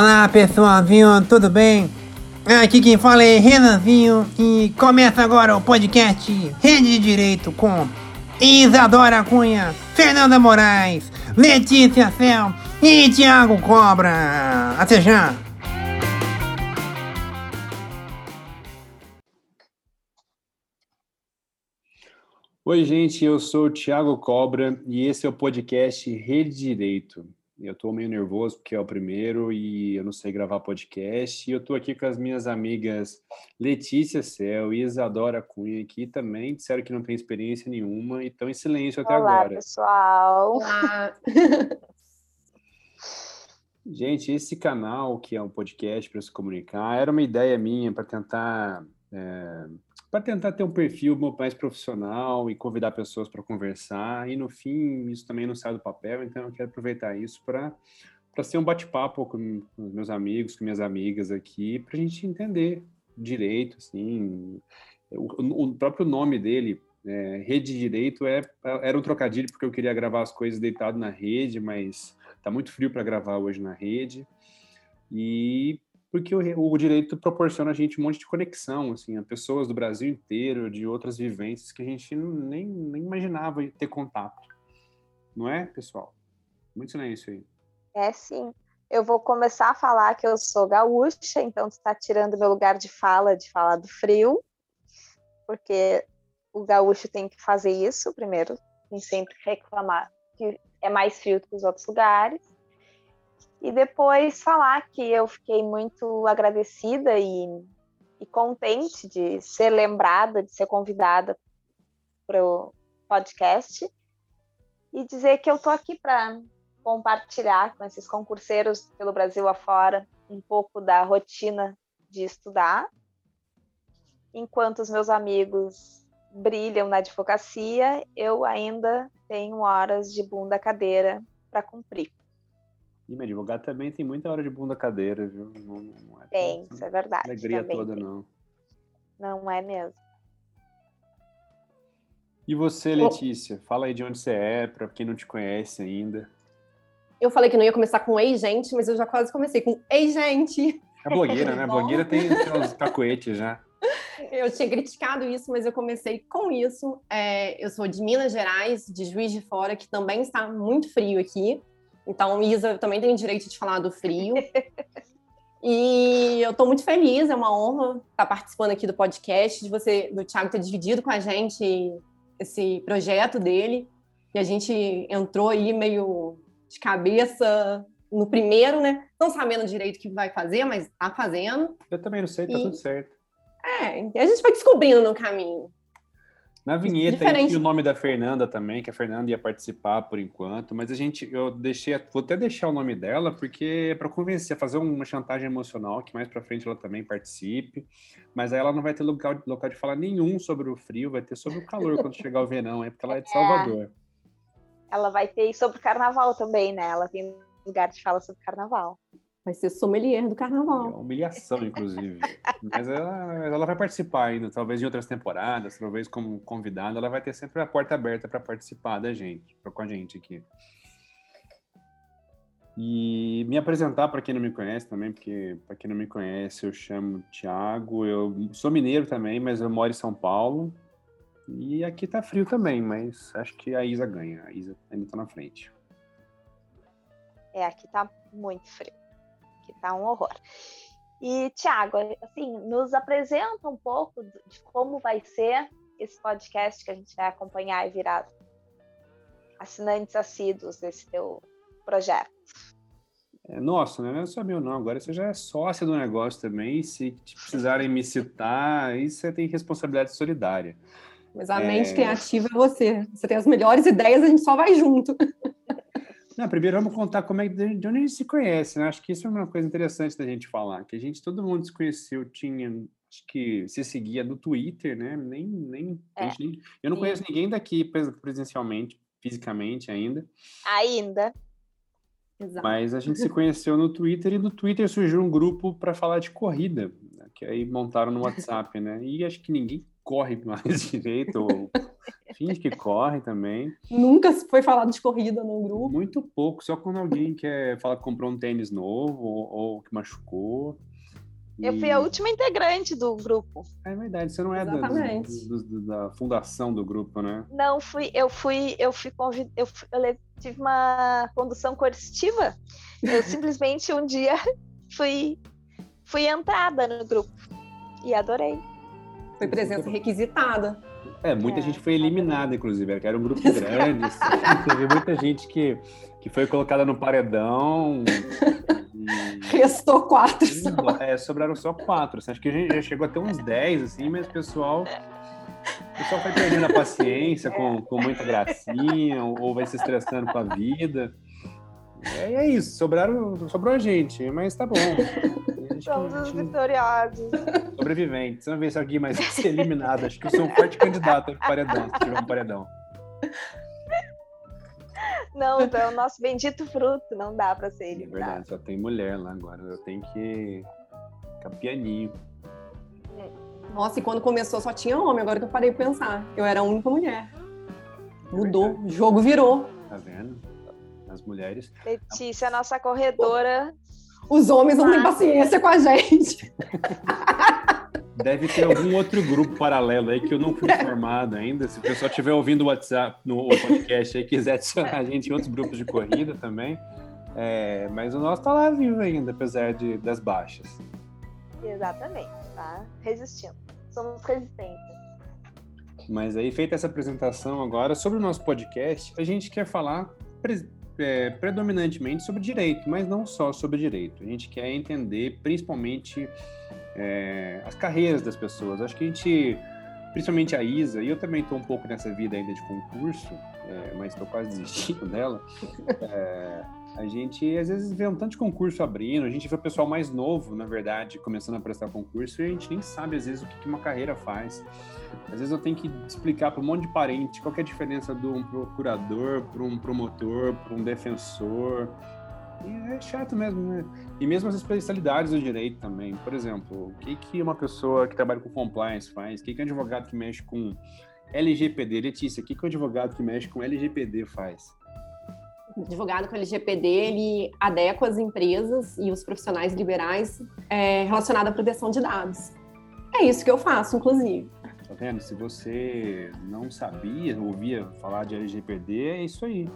Olá pessoalzinho, tudo bem? Aqui quem fala é Renanzinho e começa agora o podcast Rede de Direito com Isadora Cunha, Fernanda Moraes, Letícia Cel e Thiago Cobra. Até já! Oi, gente, eu sou o Thiago Cobra e esse é o podcast Rede Direito. Eu estou meio nervoso porque é o primeiro e eu não sei gravar podcast. E eu estou aqui com as minhas amigas Letícia Cel e Isadora Cunha, que também disseram que não tem experiência nenhuma e estão em silêncio até Olá, agora. pessoal. Olá. Gente, esse canal, que é um podcast para se comunicar, era uma ideia minha para tentar é, para tentar ter um perfil mais profissional e convidar pessoas para conversar. E no fim, isso também não sai do papel, então eu quero aproveitar isso para para ser um bate-papo com, com meus amigos, com minhas amigas aqui, para a gente entender direito, assim, o, o próprio nome dele, é, Rede Direito, é, era um trocadilho porque eu queria gravar as coisas deitado na rede, mas tá muito frio para gravar hoje na rede. E porque o, o, direito proporciona a gente um monte de conexão, assim, a pessoas do Brasil inteiro, de outras vivências que a gente nem, nem imaginava ter contato. Não é, pessoal? Muito silêncio aí. É, sim. Eu vou começar a falar que eu sou gaúcha, então tu está tirando meu lugar de fala, de falar do frio, porque o gaúcho tem que fazer isso primeiro, tem sempre reclamar que é mais frio que os outros lugares e depois falar que eu fiquei muito agradecida e, e contente de ser lembrada, de ser convidada para o podcast e dizer que eu estou aqui para compartilhar com esses concurseiros pelo Brasil afora um pouco da rotina de estudar, enquanto os meus amigos brilham na advocacia, eu ainda tenho horas de bunda cadeira para cumprir. E meu advogado também tem muita hora de bunda cadeira, viu? Não, não é tem, isso é verdade. Alegria toda, tem. não. Não é mesmo. E você, Letícia? Fala aí de onde você é, para quem não te conhece ainda. Eu falei que não ia começar com ei, gente, mas eu já quase comecei com ei, gente. É blogueira, né? blogueira tem, tem uns cacoetes já. Eu tinha criticado isso, mas eu comecei com isso. É, eu sou de Minas Gerais, de Juiz de Fora, que também está muito frio aqui. Então, Isa também tem direito de falar do frio. e eu estou muito feliz, é uma honra estar participando aqui do podcast, de você, do Thiago ter dividido com a gente esse projeto dele. E a gente entrou aí meio de cabeça no primeiro, né? Não sabendo direito o que vai fazer, mas está fazendo. Eu também não sei, tá e... tudo certo. É, a gente vai descobrindo no caminho. Na vinheta tinha o nome da Fernanda também, que a Fernanda ia participar por enquanto, mas a gente, eu deixei, vou até deixar o nome dela, porque é para convencer, fazer uma chantagem emocional, que mais para frente ela também participe, mas aí ela não vai ter local, local de falar nenhum sobre o frio, vai ter sobre o calor quando chegar o verão, é porque ela é de é. Salvador. É. Ela vai ter sobre o carnaval também, né? Ela tem lugar de fala sobre carnaval. Vai ser sommelier do carnaval. É humilhação, inclusive. Mas ela, ela vai participar ainda, talvez em outras temporadas, talvez como convidada, ela vai ter sempre a porta aberta para participar da gente, com a gente aqui. E me apresentar para quem não me conhece também, porque para quem não me conhece, eu chamo Thiago, eu sou mineiro também, mas eu moro em São Paulo. E aqui tá frio também, mas acho que a Isa ganha. A Isa ainda tá na frente. É, aqui tá muito frio que tá um horror. E, Tiago, assim, nos apresenta um pouco de como vai ser esse podcast que a gente vai acompanhar e virar assinantes assíduos desse teu projeto. É, nossa, não é só meu não, agora você já é sócia do negócio também, se precisarem me citar, aí você tem responsabilidade solidária. Mas a é... mente criativa é você. Você tem as melhores ideias, a gente só vai junto. Não, primeiro vamos contar como é de onde a gente se conhece, né? Acho que isso é uma coisa interessante da gente falar, que a gente, todo mundo se conheceu, tinha, acho que se seguia no Twitter, né? Nem, nem, é. nem eu não Sim. conheço ninguém daqui presencialmente, fisicamente ainda. Ainda. Exato. Mas a gente se conheceu no Twitter e no Twitter surgiu um grupo para falar de corrida, né? que aí montaram no WhatsApp, né? E acho que ninguém corre mais direito, ou Finge que corre também. Nunca foi falado de corrida no grupo. Muito pouco, só quando alguém quer falar que comprou um tênis novo ou, ou que machucou. Eu fui a última integrante do grupo. É verdade, você não é da, do, do, da, fundação do grupo, né? Não, fui, eu fui, eu fui convidada, eu, eu, tive uma condução coercitiva. Eu simplesmente um dia fui, fui entrada no grupo e adorei. Foi presença requisitada. É, muita é, gente foi eliminada, inclusive, era um grupo grande. Assim, teve muita gente que, que foi colocada no paredão. Restou quatro. Só. É, sobraram só quatro. Assim, acho que a gente já chegou até uns dez, assim, mas o pessoal. O pessoal foi perdendo a paciência com, com muita gracinha, ou vai se estressando com a vida. É, é isso, sobraram, sobrou a gente, mas tá bom. Somos os vitoriosos. Sobreviventes. Vamos ver se alguém mais vai ser eliminado. Acho que eu sou um forte candidato para paredão, se tiver um paredão. Não, então, o nosso bendito fruto não dá para ser eliminado. É verdade, só tem mulher lá agora. Eu tenho que ficar pianinho. Nossa, e quando começou só tinha homem, agora que eu parei de pensar. Eu era a única mulher. Mudou, o jogo virou. Tá vendo? As mulheres. Letícia, nossa corredora. Os homens não têm paciência com a gente. Deve ter algum outro grupo paralelo aí que eu não fui informado ainda. Se o pessoal estiver ouvindo o WhatsApp, no podcast e quiser adicionar a gente em outros grupos de corrida também. É, mas o nosso tá lá vivo ainda, apesar de, das baixas. Exatamente, tá resistindo. Somos resistentes. Mas aí, feita essa apresentação agora sobre o nosso podcast, a gente quer falar é, predominantemente sobre direito, mas não só sobre direito. A gente quer entender principalmente é, as carreiras das pessoas. Acho que a gente, principalmente a Isa, e eu também estou um pouco nessa vida ainda de concurso, é, mas estou quase desistindo dela. A gente às vezes vê um tanto de concurso abrindo, a gente vê o pessoal mais novo, na verdade, começando a prestar concurso e a gente nem sabe às vezes o que uma carreira faz. Às vezes eu tenho que explicar para um monte de parente qual é a diferença de um procurador para um promotor, para um defensor. E é chato mesmo, né? E mesmo as especialidades do direito também. Por exemplo, o que, que uma pessoa que trabalha com compliance faz? O que, que um advogado que mexe com LGPD? Letícia, o que, que um advogado que mexe com LGPD faz? Advogado com LGPD, ele adequa as empresas e os profissionais liberais é, relacionados à proteção de dados. É isso que eu faço, inclusive. Tá vendo? Se você não sabia, ouvia falar de LGPD, é isso aí.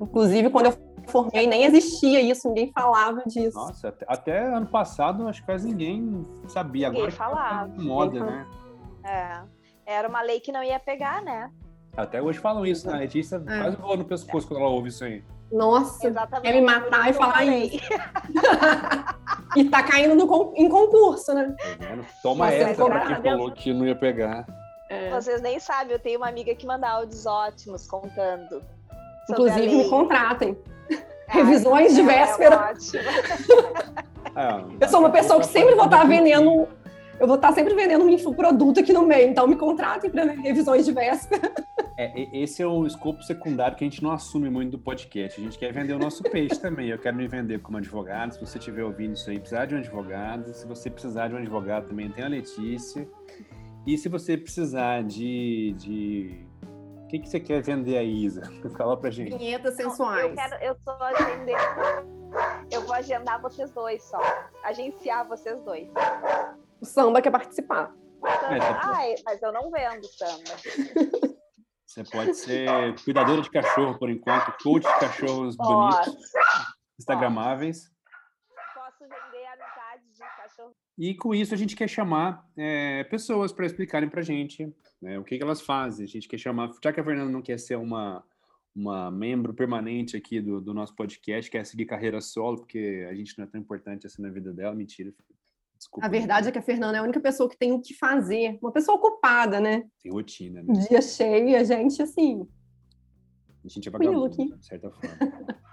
Inclusive, quando eu formei, nem existia isso, ninguém falava disso. Nossa, até, até ano passado, acho que quase ninguém sabia. Ninguém Agora falava. Tá moda, né? É. Era uma lei que não ia pegar, né? Até hoje falam isso, né? A Letícia é. quase voa no pescoço é. quando ela ouve isso aí. Nossa, Exatamente. quer me matar e falar isso. e tá caindo no, em concurso, né? Tá Toma Você essa pra quem falou que não ia pegar. É. Vocês nem sabem, eu tenho uma amiga que manda áudios ótimos contando. Inclusive, me contratem. Revisões de é, véspera. É, eu sou uma pessoa que sempre vou estar vendendo. Eu vou estar sempre vendendo um infoproduto aqui no meio, então me contratem para revisões de véspera. É, esse é o escopo secundário que a gente não assume muito do podcast. A gente quer vender o nosso peixe também. Eu quero me vender como advogado. Se você estiver ouvindo isso aí, precisar de um advogado. Se você precisar de um advogado, também tem a Letícia. E se você precisar de, de o que, que você quer vender aí, Isa? Fala pra gente. Vinhetas sensuais. Eu, quero, eu tô agendando. Eu vou agendar vocês dois só. Agenciar vocês dois. O samba quer participar. É, tá... Ai, mas eu não vendo samba. Você pode ser cuidadora de cachorro por enquanto, coach de cachorros Posso. bonitos, instagramáveis. Posso vender amizade de cachorro. E com isso a gente quer chamar é, pessoas para explicarem para a gente né? O que, que elas fazem? A gente quer chamar, já que a Fernanda não quer ser uma, uma membro permanente aqui do, do nosso podcast, quer seguir carreira solo, porque a gente não é tão importante assim na vida dela, mentira. Desculpa. A verdade é que a Fernanda é a única pessoa que tem o que fazer, uma pessoa ocupada, né? Tem rotina, né? Dia cheio e a gente, assim. A gente é vagabundo, de certa forma.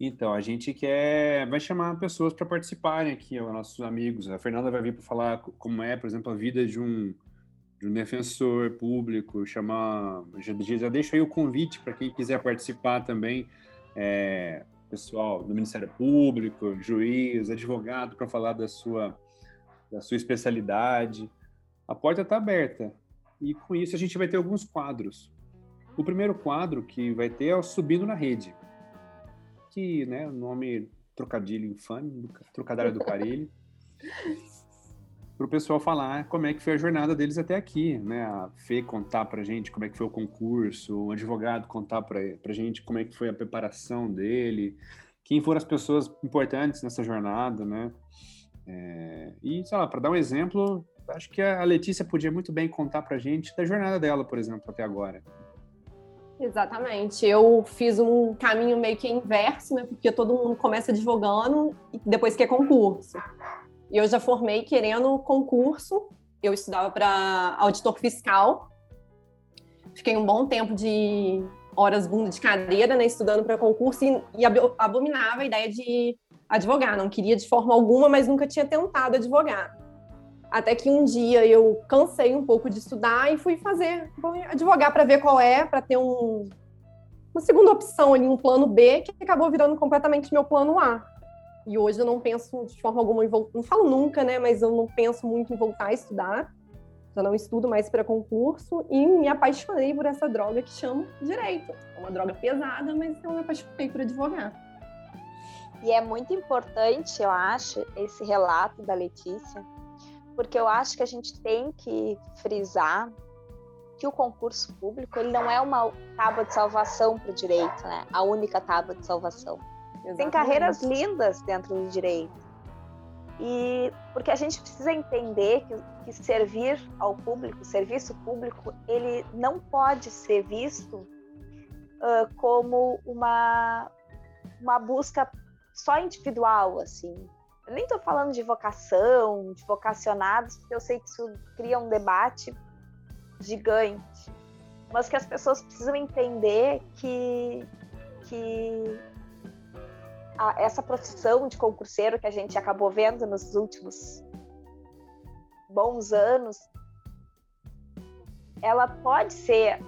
Então, a gente quer, vai chamar pessoas para participarem aqui, os nossos amigos. A Fernanda vai vir para falar como é, por exemplo, a vida de um de um defensor público, chamar. Já, já deixo aí o convite para quem quiser participar também, é, pessoal do Ministério Público, juiz, advogado, para falar da sua, da sua especialidade. A porta está aberta. E com isso a gente vai ter alguns quadros. O primeiro quadro que vai ter é o Subindo na Rede, que, né, o nome trocadilho infame, trocadilho do Carilho, para o pessoal falar como é que foi a jornada deles até aqui, né? A Fê contar para gente como é que foi o concurso, o advogado contar para gente como é que foi a preparação dele, quem foram as pessoas importantes nessa jornada, né? É, e, sei lá, para dar um exemplo, acho que a Letícia podia muito bem contar para gente da jornada dela, por exemplo, até agora. Exatamente. Eu fiz um caminho meio que inverso, né? Porque todo mundo começa advogando e depois quer concurso. E eu já formei querendo concurso. Eu estudava para auditor fiscal. Fiquei um bom tempo de horas bunda de cadeira, né? Estudando para concurso e, e abominava a ideia de advogar. Não queria de forma alguma, mas nunca tinha tentado advogar. Até que um dia eu cansei um pouco de estudar e fui fazer, fui advogar para ver qual é, para ter um, uma segunda opção ali, um plano B, que acabou virando completamente meu plano A. E hoje eu não penso de forma alguma em voltar, não falo nunca, né, mas eu não penso muito em voltar a estudar. Já não estudo mais para concurso e me apaixonei por essa droga que chama direito. É uma droga pesada, mas eu me apaixonei por advogar. E é muito importante, eu acho, esse relato da Letícia, porque eu acho que a gente tem que frisar que o concurso público ele não é uma tábua de salvação para o direito, né? A única tábua de salvação. Exatamente. Tem carreiras lindas dentro do direito. E porque a gente precisa entender que, que servir ao público, serviço público, ele não pode ser visto uh, como uma, uma busca só individual, assim. Eu nem estou falando de vocação, de vocacionados, porque eu sei que isso cria um debate gigante. Mas que as pessoas precisam entender que, que a, essa profissão de concurseiro que a gente acabou vendo nos últimos bons anos, ela pode ser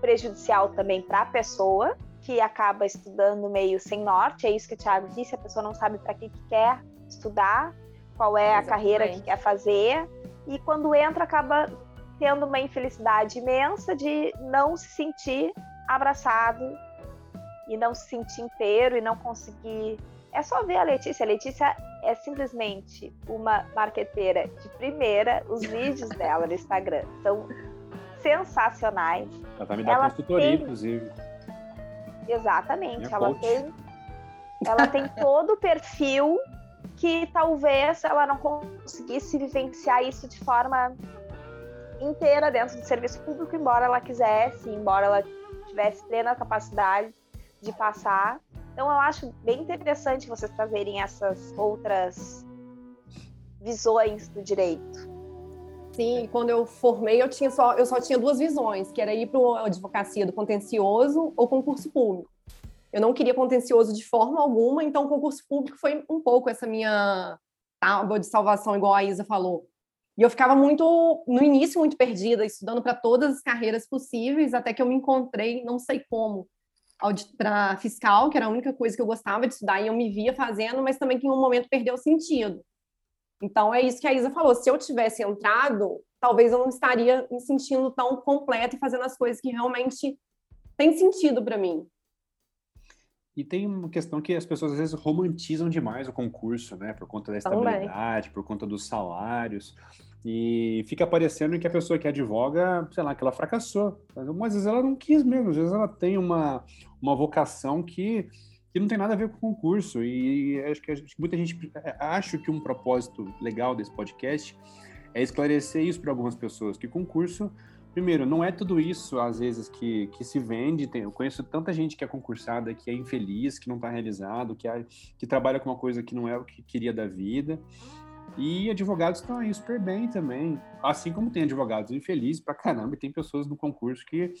prejudicial também para a pessoa que acaba estudando meio sem norte, é isso que o Thiago disse, a pessoa não sabe para que, que quer, estudar, qual é a carreira que quer fazer, e quando entra acaba tendo uma infelicidade imensa de não se sentir abraçado e não se sentir inteiro e não conseguir. É só ver a Letícia. A Letícia é simplesmente uma marqueteira de primeira. Os vídeos dela no Instagram são sensacionais. Ela vai me dar ela consultoria, tem... inclusive. Exatamente. Minha ela tem, ela tem todo o perfil que talvez ela não conseguisse vivenciar isso de forma inteira dentro do serviço público, embora ela quisesse, embora ela tivesse plena capacidade de passar. Então eu acho bem interessante vocês trazerem essas outras visões do direito. Sim, quando eu formei, eu tinha só eu só tinha duas visões, que era ir para a advocacia do contencioso ou concurso público. Eu não queria contencioso de forma alguma, então o concurso público foi um pouco essa minha tábua de salvação, igual a Isa falou. E eu ficava muito, no início, muito perdida, estudando para todas as carreiras possíveis, até que eu me encontrei, não sei como, para fiscal, que era a única coisa que eu gostava de estudar e eu me via fazendo, mas também que em um momento perdeu sentido. Então é isso que a Isa falou. Se eu tivesse entrado, talvez eu não estaria me sentindo tão completa e fazendo as coisas que realmente têm sentido para mim. E tem uma questão que as pessoas às vezes romantizam demais o concurso, né? Por conta da estabilidade, Também. por conta dos salários. E fica parecendo que a pessoa que advoga, sei lá, que ela fracassou. Mas às vezes ela não quis mesmo, às vezes ela tem uma, uma vocação que, que não tem nada a ver com o concurso. E acho que muita gente é, acho que um propósito legal desse podcast é esclarecer isso para algumas pessoas, que concurso primeiro, não é tudo isso, às vezes, que, que se vende. Tem, eu conheço tanta gente que é concursada, que é infeliz, que não está realizado, que, é, que trabalha com uma coisa que não é o que queria da vida. E advogados estão aí super bem também. Assim como tem advogados infelizes pra caramba, e tem pessoas no concurso que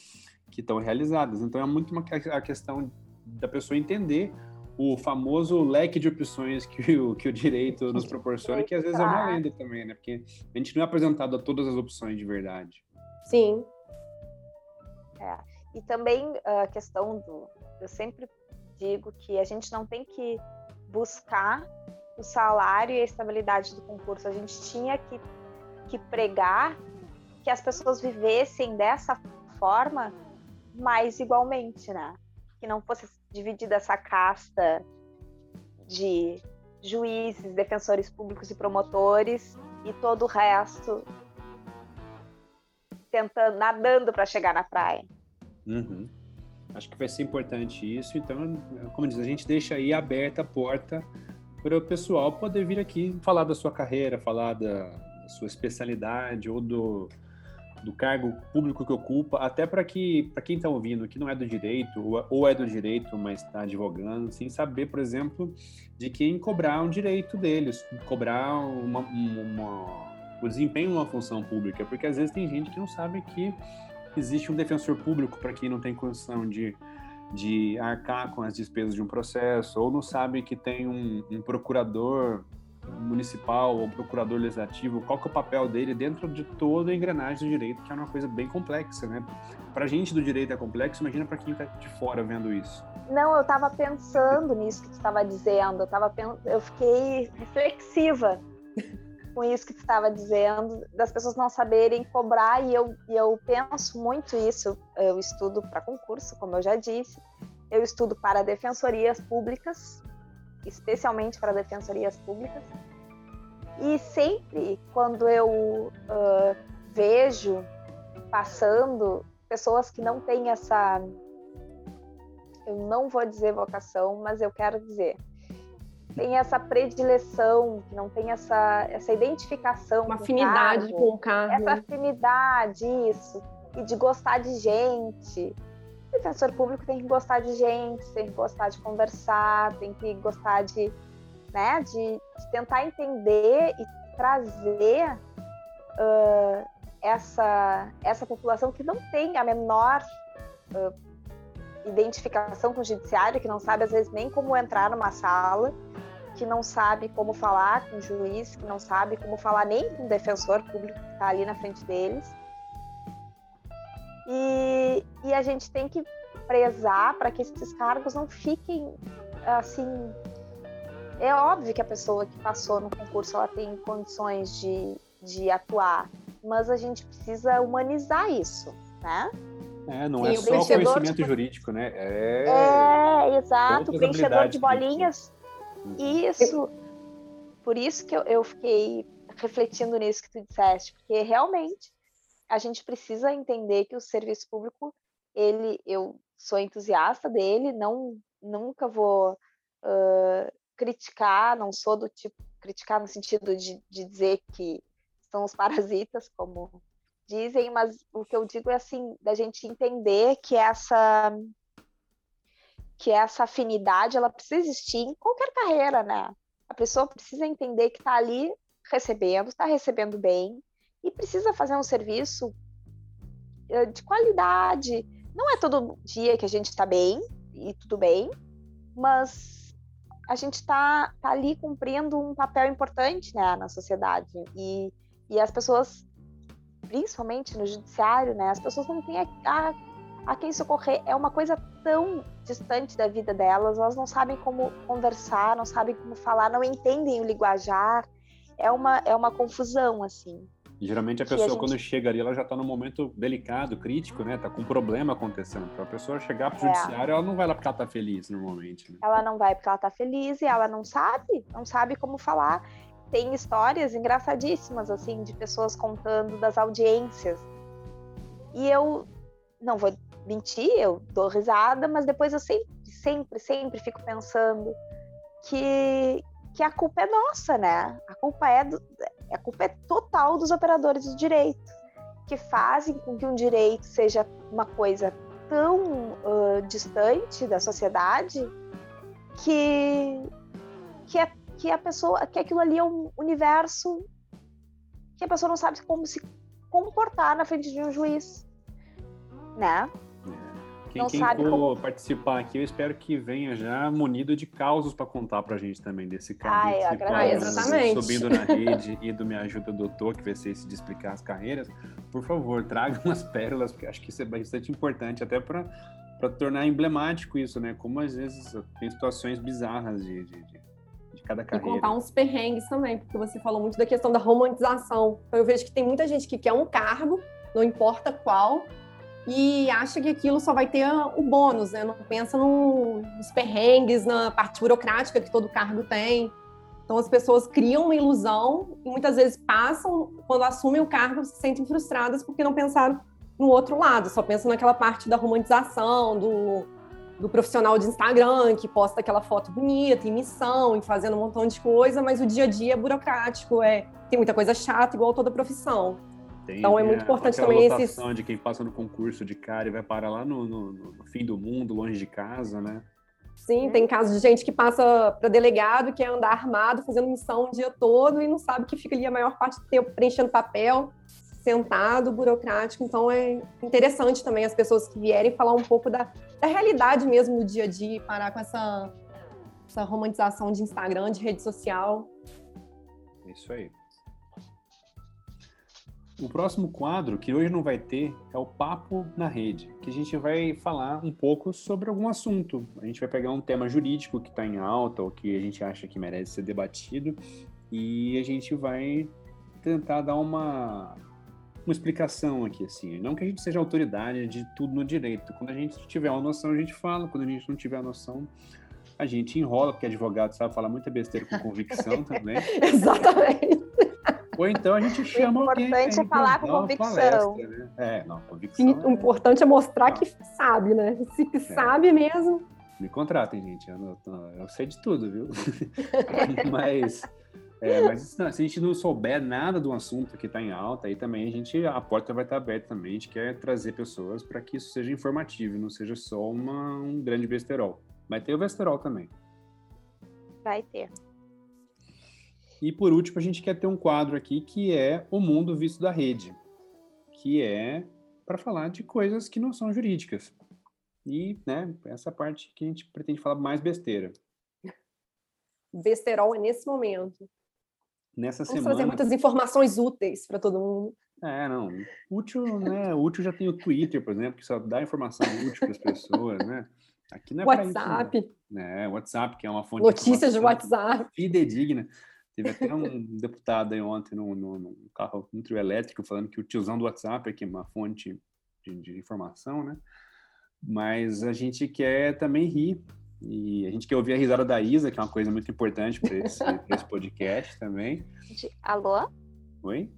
estão realizadas. Então é muito uma, a questão da pessoa entender o famoso leque de opções que o, que o direito nos proporciona, que às vezes é uma lenda também, né? Porque a gente não é apresentado a todas as opções de verdade. Sim. É. E também a questão do. Eu sempre digo que a gente não tem que buscar o salário e a estabilidade do concurso. A gente tinha que, que pregar que as pessoas vivessem dessa forma mais igualmente, né? Que não fosse dividida essa casta de juízes, defensores públicos e promotores e todo o resto tentando, nadando para chegar na praia. Uhum. Acho que vai ser importante isso. Então, como diz, a gente deixa aí aberta a porta para o pessoal poder vir aqui falar da sua carreira, falar da, sua especialidade ou do, do cargo público que ocupa, até para que para quem está ouvindo que não é do direito ou é do direito, mas está advogando, sem saber, por exemplo, de quem cobrar um direito deles, cobrar uma, uma, o desempenho de uma função pública, porque às vezes tem gente que não sabe que existe um defensor público para quem não tem condição de de arcar com as despesas de um processo, ou não sabe que tem um, um procurador municipal ou procurador legislativo, qual que é o papel dele dentro de toda a engrenagem do direito, que é uma coisa bem complexa, né? Para a gente do direito é complexo, imagina para quem está de fora vendo isso. Não, eu estava pensando nisso que tu estava dizendo, eu, tava, eu fiquei reflexiva com isso que tu estava dizendo, das pessoas não saberem cobrar, e eu, e eu penso muito isso. Eu estudo para concurso, como eu já disse, eu estudo para defensorias públicas, especialmente para defensorias públicas, e sempre quando eu uh, vejo passando pessoas que não têm essa. Eu não vou dizer vocação, mas eu quero dizer tem essa predileção, que não tem essa, essa identificação. Uma com afinidade cargo, com o cargo. Essa afinidade, isso. E de gostar de gente. O defensor público tem que gostar de gente, tem que gostar de conversar, tem que gostar de, né, de, de tentar entender e trazer uh, essa, essa população que não tem a menor uh, identificação com o judiciário, que não sabe às vezes nem como entrar numa sala, que não sabe como falar com o juiz, que não sabe como falar nem com o defensor público que está ali na frente deles. E, e a gente tem que prezar para que esses cargos não fiquem assim. É óbvio que a pessoa que passou no concurso ela tem condições de, de atuar, mas a gente precisa humanizar isso, né? É, não é só o conhecimento de... jurídico, né? É, é exato. Preenchedor de bolinhas isso, por isso que eu, eu fiquei refletindo nisso que tu disseste, porque realmente a gente precisa entender que o serviço público, ele, eu sou entusiasta dele, não nunca vou uh, criticar, não sou do tipo criticar no sentido de, de dizer que são os parasitas, como dizem, mas o que eu digo é assim, da gente entender que essa que essa afinidade ela precisa existir em qualquer carreira, né? A pessoa precisa entender que está ali recebendo, está recebendo bem e precisa fazer um serviço eh, de qualidade. Não é todo dia que a gente está bem e tudo bem, mas a gente está tá ali cumprindo um papel importante né, na sociedade e, e as pessoas, principalmente no judiciário, né, as pessoas não têm a, a a quem socorrer é uma coisa tão distante da vida delas, elas não sabem como conversar, não sabem como falar, não entendem o linguajar. É uma, é uma confusão, assim. E, geralmente a pessoa, a gente... quando chega ali, ela já está num momento delicado, crítico, né? Tá com um problema acontecendo. Para a pessoa chegar para o é. judiciário, ela não vai lá porque ela tá feliz, normalmente. Né? Ela não vai porque ela tá feliz e ela não sabe, não sabe como falar. Tem histórias engraçadíssimas, assim, de pessoas contando das audiências. E eu não vou mentir, eu dou risada, mas depois eu sempre, sempre, sempre fico pensando que, que a culpa é nossa, né? A culpa é, do, a culpa é total dos operadores do direito, que fazem com que um direito seja uma coisa tão uh, distante da sociedade que, que, é, que a pessoa, que aquilo ali é um universo que a pessoa não sabe como se comportar na frente de um juiz, né? Quem, quem for como... participar aqui, eu espero que venha já munido de causos para contar para a gente também desse caso. Ah, exatamente. Subindo na rede e do Me Ajuda Doutor, que vai ser esse de explicar as carreiras. Por favor, traga umas pérolas, porque acho que isso é bastante importante, até para para tornar emblemático isso, né? Como às vezes tem situações bizarras de, de, de cada carreira. E contar uns perrengues também, porque você falou muito da questão da romantização. Então, eu vejo que tem muita gente que quer um cargo, não importa qual, e acha que aquilo só vai ter o bônus, né? Não pensa no, nos perrengues, na parte burocrática que todo cargo tem. Então as pessoas criam uma ilusão e muitas vezes passam, quando assumem o cargo, se sentem frustradas porque não pensaram no outro lado, só pensam naquela parte da romantização, do, do profissional de Instagram que posta aquela foto bonita, em missão, em fazendo um montão de coisa, mas o dia a dia é burocrático, é, tem muita coisa chata, igual toda profissão. Tem, Então é muito né, importante também esses- de quem passa no concurso de cara e vai parar lá no, no- no fim do mundo, longe de casa, né? Sim, tem casos de gente que passa para delegado, que é andar armado, fazendo missão o dia todo e não sabe que fica ali a maior parte do tempo preenchendo papel, sentado, burocrático. Então é interessante também as pessoas que vierem falar um pouco da, da realidade mesmo do dia a dia parar com essa, essa romantização de Instagram, de rede social. É isso aí. O próximo quadro, que hoje não vai ter, é o Papo na Rede, que a gente vai falar um pouco sobre algum assunto. A gente vai pegar um tema jurídico que está em alta ou que a gente acha que merece ser debatido e a gente vai tentar dar uma, uma explicação aqui, assim. Não que a gente seja autoridade de tudo no direito. Quando a gente tiver uma noção, a gente fala. Quando a gente não tiver a noção, a gente enrola, porque advogado sabe falar muita besteira com convicção também. Exatamente. Ou então a gente chama alguém. importante pra é falar com convicção. palestra, né? É, não, convicção. O é- importante é mostrar que sabe, né? Se que sabe mesmo. Me contratem, gente. Eu, não- eu sei de tudo, viu? mas é, mas não, se a gente não souber nada do assunto que está em alta, aí também a gente a porta vai estar aberta também. A gente quer trazer pessoas para que isso seja informativo, e não seja só uma, um grande besterol. Vai ter o besterol também. Vai ter. E por último, a gente quer ter um quadro aqui que é o mundo visto da rede, que é para falar de coisas que não são jurídicas. E, né, essa parte que a gente pretende falar mais besteira. Besterol é nesse momento. Nessa Vamos semana. trazer muitas informações úteis para todo mundo. É, não. Útil, né? Útil já tem o Twitter, por exemplo, que só dá informação útil para as pessoas, né? Aqui não é pra isso. WhatsApp, né? WhatsApp, que é uma fonte notícias de WhatsApp. fidedigna. Teve até um deputado aí ontem num, num, num carro, num trio elétrico, falando que o tiozão do WhatsApp é que é uma fonte de, de informação, né? Mas a gente quer também rir. E a gente quer ouvir a risada da Isa, que é uma coisa muito importante para esse, esse podcast também. De- Alô? Oi?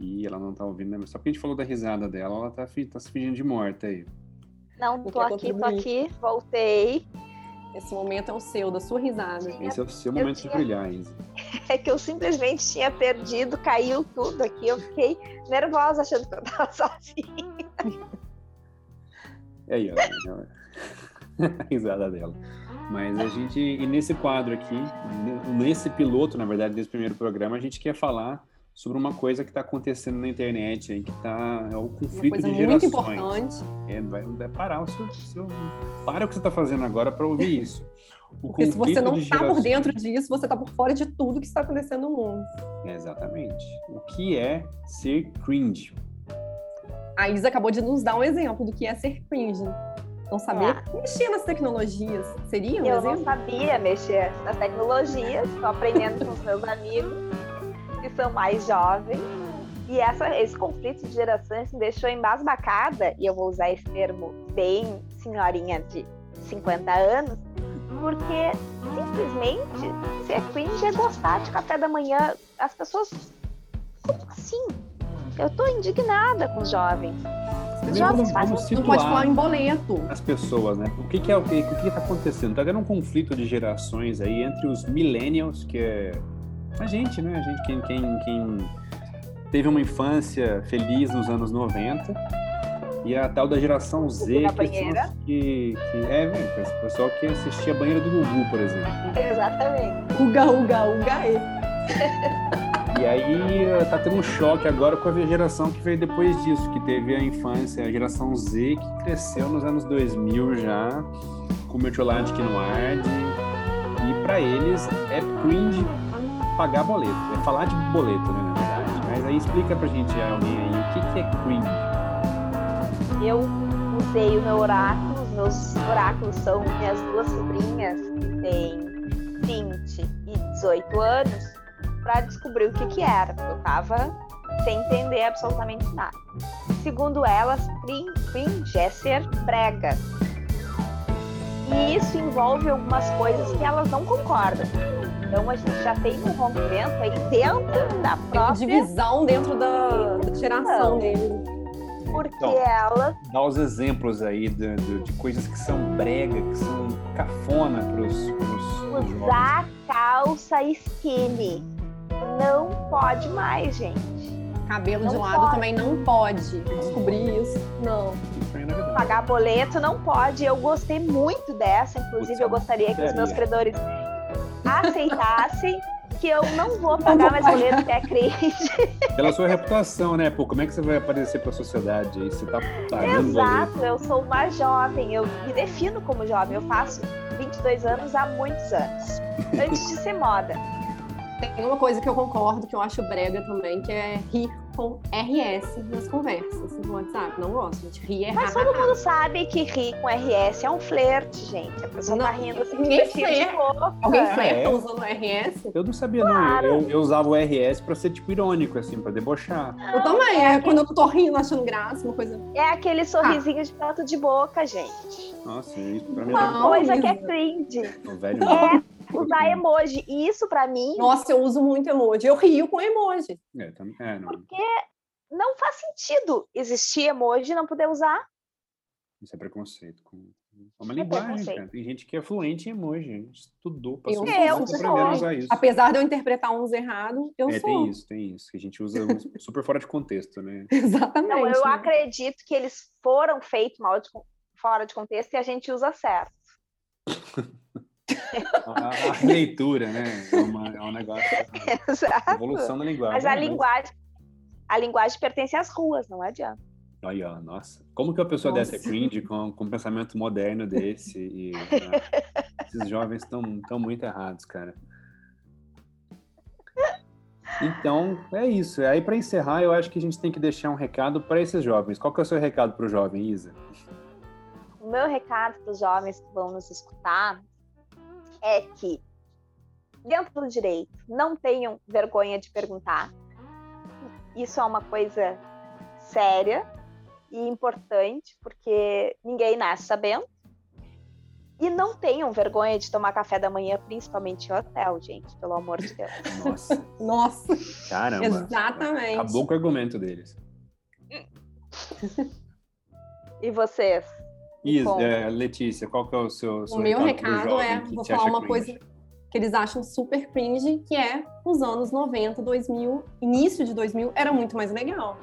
Ih, ela não tá ouvindo, né? Mas Só porque a gente falou da risada dela, ela tá, fi- tá se fingindo de morta aí. Não, tô aqui, tô aqui, voltei. Esse momento é o seu, da sua risada. Esse é o seu eu momento de tinha- brilhar, Isa. É que eu simplesmente tinha perdido, caiu tudo aqui. Eu fiquei nervosa achando que eu tava sozinha. É aí, ó. a risada dela. Mas a gente, e nesse quadro aqui, ne- nesse piloto, na verdade, desse primeiro programa, a gente quer falar sobre uma coisa que está acontecendo na internet, aí, que tá, é o Uma conflito coisa de muito gerações. importante. É, vai, vai parar o seu, seu- Para o que você está fazendo agora para ouvir isso. O Porque se você não está por dentro disso, você está por fora de tudo que está acontecendo no mundo. É, exatamente. O que é ser cringe? A Isa acabou de nos dar um exemplo do que é ser cringe. Não saber mexer nas tecnologias. Seria um Eu não exemplo? sabia mexer nas tecnologias, estou aprendendo com os meus amigos, que são mais jovens. E essa, esse conflito de gerações me deixou embasbacada, e eu vou usar esse termo bem senhorinha de 50 anos, porque simplesmente ser cringe é gostar de café da manhã. As pessoas. Como assim? Eu tô indignada com os jovens. Os jovens vamos, fazem vamos Não pode falar em boleto. as pessoas, né? O que, que é o que, o que está acontecendo? Está tendo um conflito de gerações aí entre os millennials, que é a gente, né? A gente, quem, quem, quem teve uma infância feliz nos anos 90, e a tal da geração Z, que, que, que é, velho, esse pessoal que assistia a banheira do Gugu, por exemplo. Exatamente. Uga, uga, uga. E aí eh, tá tendo um choque agora com a geração que veio depois disso, que teve a infância, a geração Z, que cresceu nos anos 2000 já, com Mertiolate que não arde. E pra eles é cringe pagar boleto, é falar de boleto, né, na verdade. Mas aí explica pra gente alguém aí, o que, que é cringe? Eu usei o meu oráculo, os meus oráculos são minhas duas sobrinhas, que têm 20 e 18 anos, para descobrir o que que era. porque Eu tava sem entender absolutamente nada. Segundo elas, cringe é ser brega. E isso envolve algumas coisas que elas não concordam. Então a gente já tem um rompimento aí dentro da própria divisão dentro da, da geração dele. Porque então, ela. Dá os exemplos aí de, de, de, coisas que são brega, que são cafona para os. Usar calça skinny. Não pode mais, gente. Cabelo não de lado pode. também não pode. Descobrir isso. Não. Pagar boleto não pode. Eu gostei muito dessa. Inclusive, eu gostaria que os meus credores aceitassem que eu não vou pagar mais boleto que é cringe. Pela sua reputação, né? Pô, como é que você vai aparecer para a sociedade aí? Você tá pagando Exato, boleto. eu sou uma jovem, eu me defino como jovem, eu faço 22 anos há muitos anos, antes de ser moda. Tem uma coisa que eu concordo, que eu acho brega também, que é rir com RS nas conversas no WhatsApp. Não gosto, gente. Rir é Mas todo mundo sabe que rir com RS é um flerte, gente. A pessoa não, tá rindo assim, ninguém flerta. Alguém flerta é. usando RS? Eu não sabia, claro. não. Eu, eu, usava o RS pra ser, tipo, irônico, assim, pra debochar. Não, eu também. É, é quando eu tô rindo, achando graça, uma coisa... É aquele sorrisinho ah. de canto de boca, gente. Nossa, isso pra mim é Uma coisa que é cringe. O velho é usar emoji. E isso para mim. Nossa, eu uso muito emoji. Eu rio com emoji. É, também. É, não. Porque não faz sentido existir emoji e não poder usar. Isso é preconceito. Com... É uma linguagem, cara. Tem gente que é fluente em emoji, estudou, passou eu, eu aprendendo a usar isso. Apesar de eu interpretar uns errados, eu é, sou. tem isso, tem isso. Que a gente usa super fora de contexto, né? Exatamente. Não, eu né? acredito que eles foram feitos mal de, fora de contexto e a gente usa certo. a, a, leitura, né? É, uma, é um negócio. Exato. Evolução da linguagem. Mas a né? linguagem, a linguagem pertence às ruas, não adianta. Aí, ó, nossa. Como que a pessoa nossa. dessa é cringe com, com um pensamento moderno desse? E, né? Esses jovens estão tão muito errados, cara. Então, é isso. Aí, para encerrar, eu acho que a gente tem que deixar um recado para esses jovens. Qual que é o seu recado para o jovem, Isa? O meu recado para os jovens que vão nos escutar é que, dentro do direito, não tenham vergonha de perguntar. Isso é uma coisa séria e importante, porque ninguém nasce sabendo. E não tenham vergonha de tomar café da manhã, principalmente em hotel, gente, pelo amor de Deus. Nossa. Nossa. Caramba. Exatamente. Acabou com o argumento deles. e vocês? Isso, é, Letícia, qual que é o seu, seu O meu recado é, vou falar uma cringe? coisa que eles acham super cringe, que é os anos 90, 2000, início de 2000, era muito mais legal.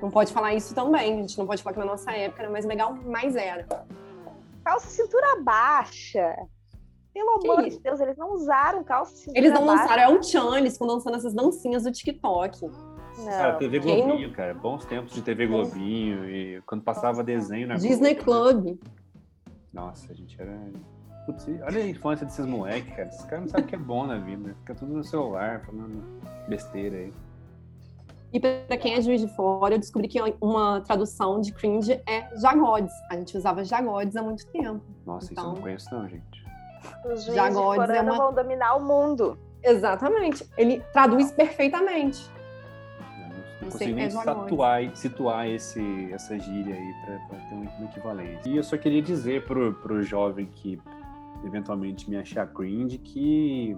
Não pode falar isso também, a gente não pode falar que na nossa época era mais legal, mas era. Calça cintura baixa. Pelo que amor de Deus, eles não usaram calça cintura Eles não baixa. lançaram, é o Chan, eles estão dançando essas dancinhas do TikTok. Não. Cara, TV Globinho, não... cara. Bons tempos de TV Globinho. E quando passava desenho na Disney Globo, Club. Nossa, a gente era. Putz, olha a infância desses moleques, cara. Esses caras não sabem o que é bom na vida. Fica tudo no celular, falando besteira aí. E para quem é juiz de fora, eu descobri que uma tradução de cringe é jagodes. A gente usava jagodes há muito tempo. Nossa, então, isso eu não conheço não, gente. Os juízes jagodes de é uma... vão dominar o mundo. Exatamente. Ele traduz perfeitamente. Não consigo nem situar, situar esse, essa gíria aí para ter um equivalente. E eu só queria dizer pro, pro jovem que eventualmente me achar cringe que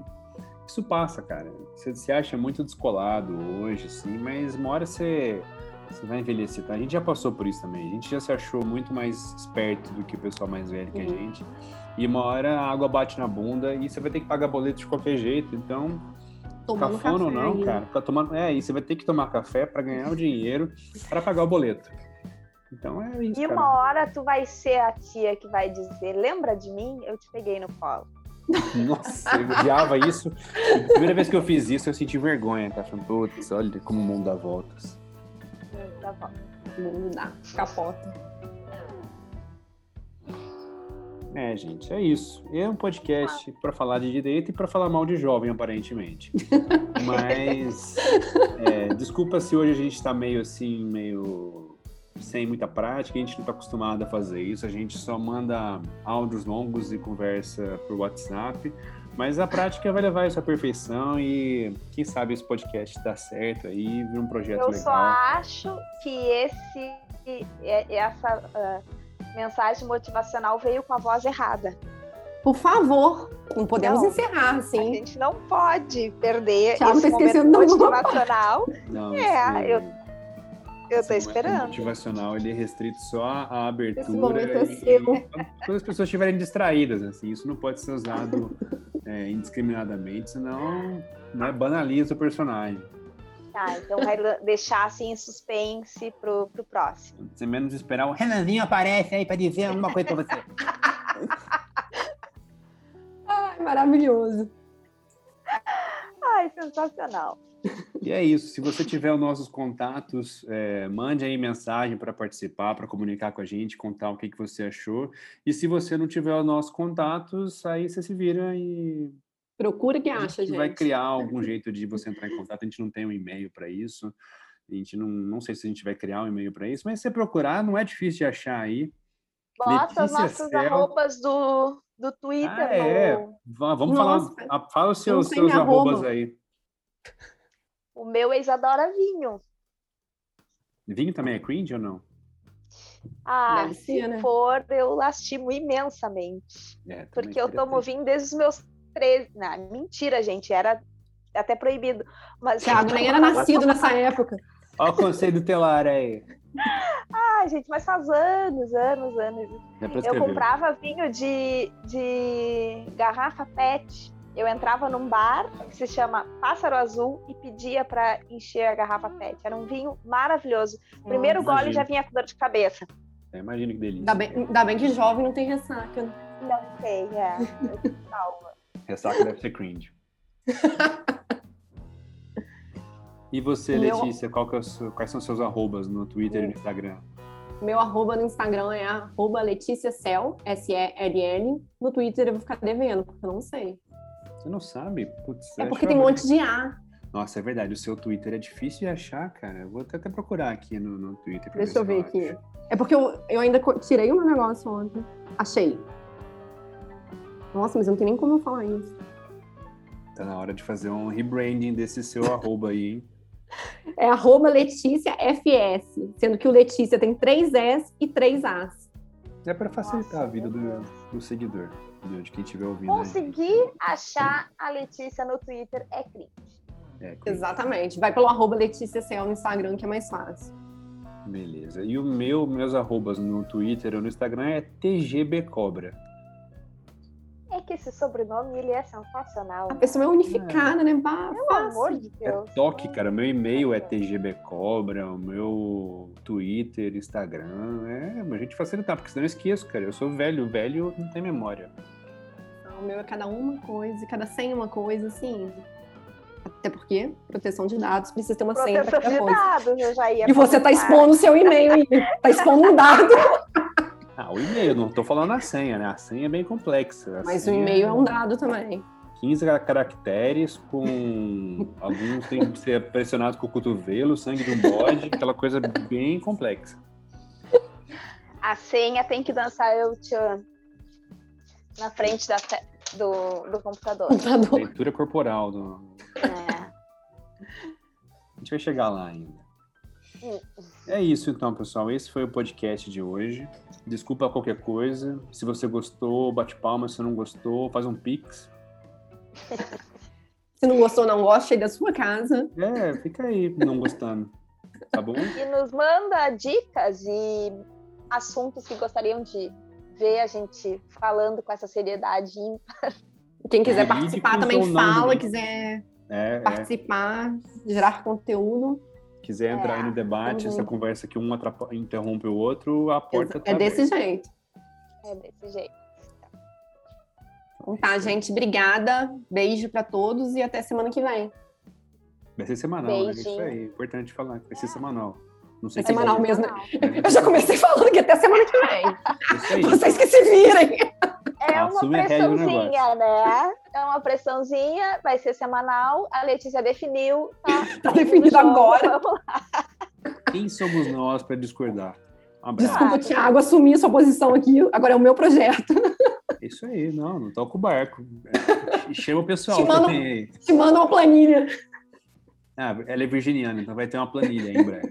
isso passa, cara. Você se acha muito descolado hoje, assim, mas uma hora você, você vai envelhecer, tá? A gente já passou por isso também. A gente já se achou muito mais esperto do que o pessoal mais velho que a gente. E uma hora a água bate na bunda e você vai ter que pagar boleto de qualquer jeito. Então, tomando Cafona café. ou não, cara. Ficar tomando... É, e você vai ter que tomar café para ganhar o dinheiro para pagar o boleto. Então é isso. E uma cara. hora tu vai ser a tia que vai dizer: lembra de mim? Eu te peguei no colo. Nossa, eu odiava isso. A primeira vez que eu fiz isso, eu senti vergonha, tá? Achando, putz, olha como o mundo dá voltas. O mundo dá voltas. O mundo dá, capota. É, gente, é isso. É um podcast para falar de direito e para falar mal de jovem, aparentemente. Mas, é, desculpa se hoje a gente está meio assim, meio sem muita prática, a gente não está acostumado a fazer isso. A gente só manda áudios longos e conversa por WhatsApp. Mas a prática vai levar isso à perfeição e quem sabe esse podcast dá certo aí, vira um projeto Eu legal. só acho que esse, e- essa ah, mensagem motivacional veio com a voz errada. Por favor, não podemos Não. encerrar A assim. gente não pode perder Thiago esse momento motivacional. Não, É, esse- eu- Eu tô esperando. motivacional ele é restrito só à abertura. Esse momento é e- seu. Quando as pessoas estiverem distraídas, assim, isso não pode ser usado é, indiscriminadamente, senão né, banaliza o personagem. Tá, então vai deixar assim em suspense pro, pro próximo. Sem menos esperar o Renanzinho aparece aí pra dizer alguma coisa pra você. Ai, maravilhoso. Ai, sensacional. E é isso. Se você tiver os nossos contatos, é, mande aí mensagem para participar, para comunicar com a gente, contar o que, que você achou. E se você não tiver os nossos contatos, aí você se vira e Procura que a acha, gente gente. vai criar algum jeito de você entrar em contato. A gente não tem um e-mail para isso. A gente não, não sei se a gente vai criar um e-mail para isso, mas se você procurar, não é difícil de achar aí. Bota as nossas Cel. arrobas do, do Twitter Ah, é. no. Vamos Nossa, falar. a- Fala os eu não seus, seus arrobas arroba. aí. O meu é Isadora Vinho. Vinho também é cringe ou não? Ah, se né? for, eu lastimo imensamente. É, Porque eu tomo vinho desde os meus 13. Não, mentira, gente. Era até proibido. Mas Thiago nem era nascido nessa época. Olha o conselho telar aí. Ah, gente, mas faz anos, anos, anos. Eu comprava vinho de, de garrafa PET. Eu entrava num bar que se chama Pássaro Azul e pedia para encher a garrafa PET. Era um vinho maravilhoso. Primeiro Nossa, gole já imagino. vinha com dor de cabeça. É, imagina que delícia. Ainda bem, ainda bem que jovem não tem ressaca. né? Não sei, é. Calma. Ressaca deve ser cringe. E você, Meu- Letícia, qual que é seu- quais são os seus arrobas no Twitter e no Instagram? Meu arroba no Instagram é arroba Letícia Cel, S-E-L-L. No Twitter eu vou ficar devendo, porque eu não sei. Você não sabe? Putz, É porque que tem um monte de A. Nossa, é verdade. O seu Twitter é difícil de achar, cara. Eu vou até até procurar aqui no, no Twitter. pra Deixa eu ver aqui. É porque eu, eu ainda tirei meu negócio ontem. Achei. Nossa, mas eu não tenho nem como eu falar isso. Tá na hora de fazer um rebranding desse seu arroba aí, hein? É arroba Letícia FS, sendo que o Letícia tem três S e três As. É pra facilitar Nossa, a vida do, do seguidor, de quem estiver ouvindo. aí. Conseguir achar a Letícia no Twitter é cringe. É, cringe. Exatamente. Vai pelo arroba Letícia Cel no Instagram, que é mais fácil. Beleza. E o meu, meus arrobas no Twitter ou no Instagram é TGBcobra. É que esse sobrenome ele é sensacional. A pessoa é unificada, né? Bah, Pelo amor de É Deus. toque, cara. Meu e-mail é TGBcobra, o meu Twitter, Instagram. É, a gente facilitar, porque senão eu esqueço, cara. Eu sou velho, velho não tem memória. O meu é cada uma coisa, cada senha uma coisa, assim. Até porque proteção de dados precisa ter uma senha para Proteção cada de coisa. dados, eu já ia E você tá comentar. expondo o seu e-mail aí. Tá expondo um dado. Ah, o e-mail, não tô falando a senha, né? A senha é bem complexa. A Mas o e-mail é um dado também. 15 caracteres com alguns tem que ser pressionados com o cotovelo, sangue de um bode, aquela coisa bem complexa. A senha tem que dançar eu tchan na frente da te- do, do computador. Computador. Leitura corporal. Do... É. A gente vai chegar lá ainda. É isso então, pessoal. Esse foi o podcast de hoje. Desculpa qualquer coisa. Se você gostou, bate palma. Se não gostou, faz um pix. Se não gostou, não goste da sua casa. É, fica aí não gostando. Tá bom? E nos manda dicas e assuntos que gostariam de ver a gente falando com essa seriedade ímpar. Quem quiser participar também fala, né? quiser É, é. participar, gerar conteúdo. Quiser entrar aí no debate, Uhum. essa conversa que um interrompe o outro, a porta tá É desse aberta. jeito. É desse jeito. Então tá, gente. Obrigada. Beijo pra todos e até semana que vem. Vai ser semanal, né? Isso aí, importante falar. Vai ser semanal. Não sei É semanal mesmo. Não. Eu já comecei falando que até semana que vem. Vocês que se virem. É uma Assume pressãozinha, né? É uma pressãozinha, vai ser semanal. A Letícia definiu. Tá, Tá definido jogo, agora. vamos lá. Quem somos nós para discordar? Um abraço. Desculpa, Ah, Thiago, assumir sua posição aqui. Agora é o meu projeto. Isso aí, não, não toca o barco. É, chama o pessoal Te manda-. Te manda uma planilha. Ah, ela é virginiana, então vai ter uma planilha aí em breve.